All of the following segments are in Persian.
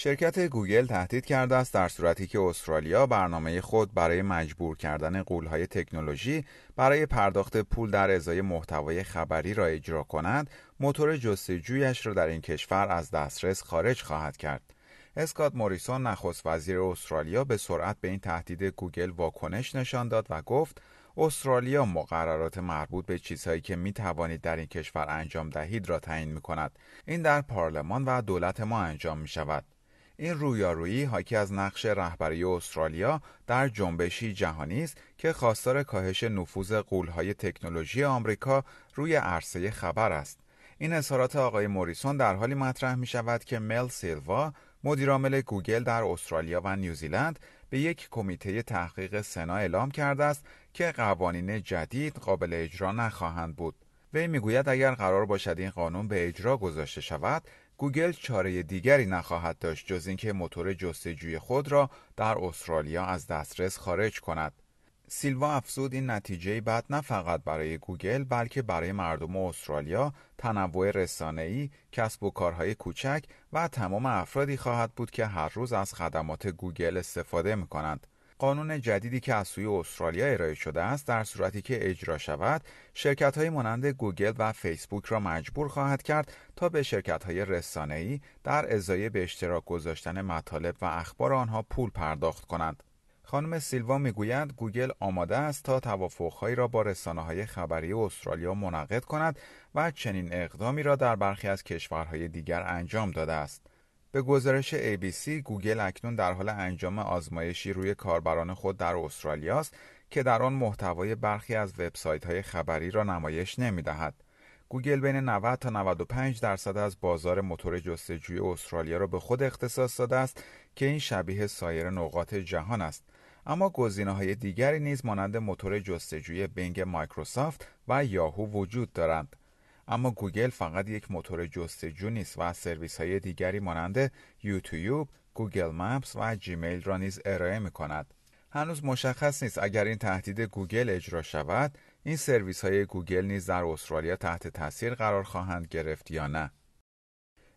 شرکت گوگل تهدید کرده است در صورتی که استرالیا برنامه خود برای مجبور کردن غولهای تکنولوژی برای پرداخت پول در ازای محتوای خبری را اجرا کند، موتور جستجویش را در این کشور از دسترس خارج خواهد کرد. اسکات موریسون نخست وزیر استرالیا به سرعت به این تهدید گوگل واکنش نشان داد و گفت استرالیا مقررات مربوط به چیزهایی که می توانید در این کشور انجام دهید را تعیین می کند. این در پارلمان و دولت ما انجام می شود. این رویارویی حاکی از نقش رهبری استرالیا در جنبشی جهانی است که خواستار کاهش نفوذ قولهای تکنولوژی آمریکا روی عرصه خبر است. این اظهارات آقای موریسون در حالی مطرح می شود که مل سیلوا مدیرعامل گوگل در استرالیا و نیوزیلند به یک کمیته تحقیق سنا اعلام کرده است که قوانین جدید قابل اجرا نخواهند بود. وی می‌گوید اگر قرار باشد این قانون به اجرا گذاشته شود گوگل چاره دیگری نخواهد داشت جز اینکه موتور جستجوی خود را در استرالیا از دسترس خارج کند. سیلوا افزود این نتیجه بد نه فقط برای گوگل بلکه برای مردم استرالیا تنوع رسانه‌ای، کسب و کارهای کوچک و تمام افرادی خواهد بود که هر روز از خدمات گوگل استفاده می کنند. قانون جدیدی که از سوی استرالیا ارائه شده است در صورتی که اجرا شود شرکت های مانند گوگل و فیسبوک را مجبور خواهد کرد تا به شرکت های رسانه‌ای در ازای به اشتراک گذاشتن مطالب و اخبار آنها پول پرداخت کنند. خانم سیلوا می‌گویند گوگل آماده است تا توافقهایی را با رسانه های خبری استرالیا منعقد کند و چنین اقدامی را در برخی از کشورهای دیگر انجام داده است. به گزارش ABC گوگل اکنون در حال انجام آزمایشی روی کاربران خود در استرالیا است که در آن محتوای برخی از های خبری را نمایش نمی‌دهد. گوگل بین 90 تا 95 درصد از بازار موتور جستجوی استرالیا را به خود اختصاص داده است که این شبیه سایر نقاط جهان است. اما گزینه های دیگری نیز مانند موتور جستجوی بینگ مایکروسافت و یاهو وجود دارند. اما گوگل فقط یک موتور جستجو نیست و سرویس های دیگری مانند یوتیوب، گوگل مپس و جیمیل را نیز ارائه می کند. هنوز مشخص نیست اگر این تهدید گوگل اجرا شود این سرویس های گوگل نیز در استرالیا تحت تاثیر قرار خواهند گرفت یا نه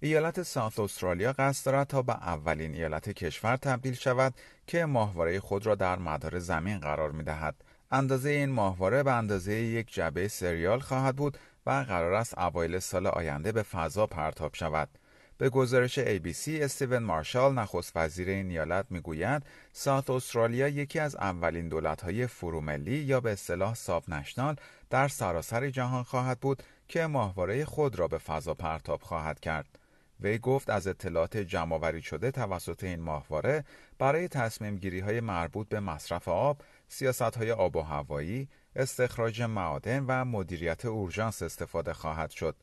ایالت ساوت استرالیا قصد دارد تا به اولین ایالت کشور تبدیل شود که ماهواره خود را در مدار زمین قرار می دهد. اندازه این ماهواره به اندازه یک جعبه cereal خواهد بود و قرار است اوایل سال آینده به فضا پرتاب شود. به گزارش ABC استیون مارشال نخست وزیر این ایالت می‌گوید ساوت استرالیا یکی از اولین دولت‌های فروملی یا به اصطلاح ساب نشنال در سراسر جهان خواهد بود که ماهواره خود را به فضا پرتاب خواهد کرد. وی گفت از اطلاعات جمعآوری شده توسط این ماهواره برای تصمیم گیری های مربوط به مصرف آب، سیاست های آب و هوایی، استخراج معادن و مدیریت اورژانس استفاده خواهد شد.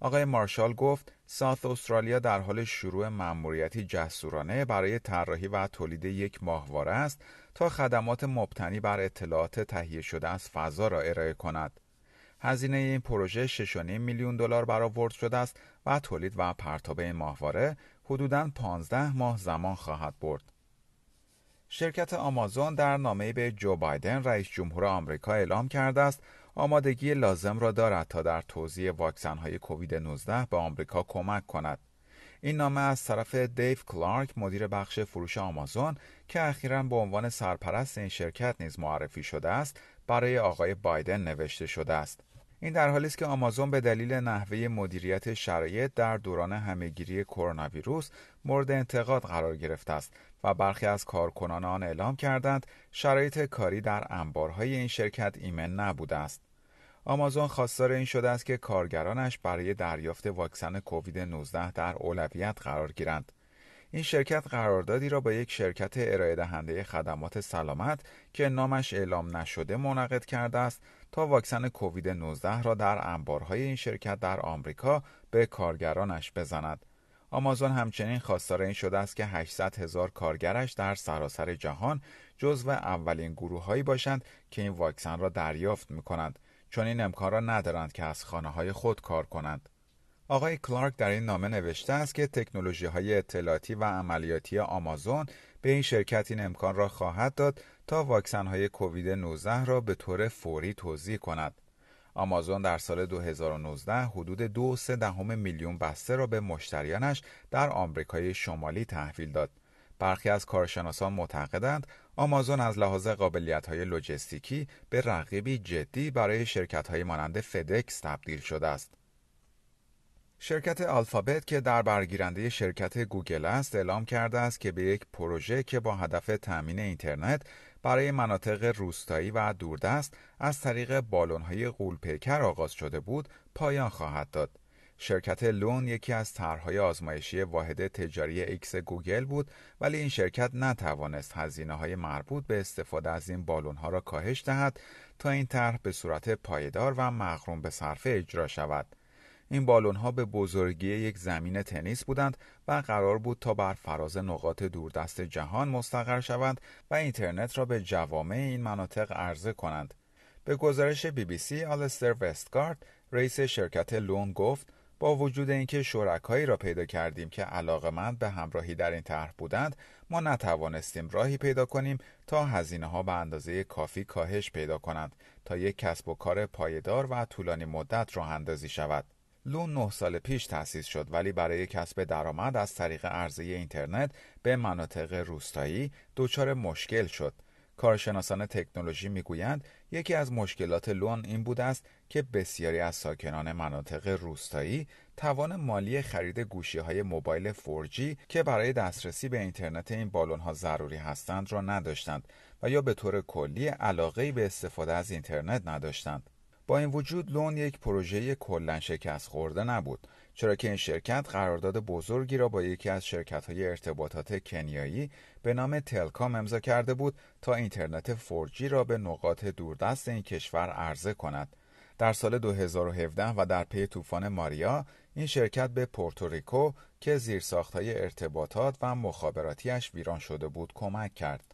آقای مارشال گفت ساوت استرالیا در حال شروع مأموریتی جسورانه برای طراحی و تولید یک ماهواره است تا خدمات مبتنی بر اطلاعات تهیه شده از فضا را ارائه کند. هزینه این پروژه 6.5 میلیون دلار برآورد شده است و تولید و پرتاب این ماهواره حدوداً 15 ماه زمان خواهد برد. شرکت آمازون در نامه به جو بایدن رئیس جمهور آمریکا اعلام کرده است آمادگی لازم را دارد تا در توزیع واکسن های کووید 19 به آمریکا کمک کند. این نامه از طرف دیو کلارک مدیر بخش فروش آمازون که اخیرا به عنوان سرپرست این شرکت نیز معرفی شده است برای آقای بایدن نوشته شده است. این در حالی است که آمازون به دلیل نحوه مدیریت شرایط در دوران همهگیری کرونا ویروس مورد انتقاد قرار گرفته است و برخی از کارکنان آن اعلام کردند شرایط کاری در انبارهای این شرکت ایمن نبوده است. آمازون خواستار این شده است که کارگرانش برای دریافت واکسن کووید 19 در اولویت قرار گیرند. این شرکت قراردادی را با یک شرکت ارائه دهنده خدمات سلامت که نامش اعلام نشده منعقد کرده است تا واکسن کووید 19 را در انبارهای این شرکت در آمریکا به کارگرانش بزند. آمازون همچنین خواستار این شده است که 800 هزار کارگرش در سراسر جهان جزو اولین گروه هایی باشند که این واکسن را دریافت می کنند چون این امکان را ندارند که از خانه های خود کار کنند. آقای کلارک در این نامه نوشته است که تکنولوژی های اطلاعاتی و عملیاتی آمازون به این شرکت این امکان را خواهد داد تا واکسن های کووید 19 را به طور فوری توضیح کند. آمازون در سال 2019 حدود دو سه دهم میلیون بسته را به مشتریانش در آمریکای شمالی تحویل داد. برخی از کارشناسان معتقدند آمازون از لحاظ قابلیت های لوجستیکی به رقیبی جدی برای شرکت های مانند فدکس تبدیل شده است. شرکت آلفابت که در برگیرنده شرکت گوگل است اعلام کرده است که به یک پروژه که با هدف تأمین اینترنت برای مناطق روستایی و دوردست از طریق بالونهای غولپیکر آغاز شده بود پایان خواهد داد. شرکت لون یکی از طرحهای آزمایشی واحد تجاری ایکس گوگل بود ولی این شرکت نتوانست هزینه های مربوط به استفاده از این بالون ها را کاهش دهد تا این طرح به صورت پایدار و مقرون به صرفه اجرا شود. این بالون ها به بزرگی یک زمین تنیس بودند و قرار بود تا بر فراز نقاط دوردست جهان مستقر شوند و اینترنت را به جوامع این مناطق عرضه کنند. به گزارش بی بی سی آلستر وستگارد رئیس شرکت لون گفت با وجود اینکه شرکایی را پیدا کردیم که علاقمند به همراهی در این طرح بودند ما نتوانستیم راهی پیدا کنیم تا هزینه ها به اندازه کافی کاهش پیدا کنند تا یک کسب و کار پایدار و طولانی مدت راه اندازی شود لون نه سال پیش تأسیس شد ولی برای کسب درآمد از طریق عرضه اینترنت به مناطق روستایی دچار مشکل شد. کارشناسان تکنولوژی می‌گویند یکی از مشکلات لون این بوده است که بسیاری از ساکنان مناطق روستایی توان مالی خرید گوشی های موبایل 4G که برای دسترسی به اینترنت این بالون ها ضروری هستند را نداشتند و یا به طور کلی علاقه به استفاده از اینترنت نداشتند. با این وجود لون یک پروژه کلا شکست خورده نبود چرا که این شرکت قرارداد بزرگی را با یکی از شرکت های ارتباطات کنیایی به نام تلکام امضا کرده بود تا اینترنت 4G را به نقاط دوردست این کشور عرضه کند. در سال 2017 و در پی طوفان ماریا این شرکت به پورتوریکو که زیرساختهای ارتباطات و مخابراتیش ویران شده بود کمک کرد.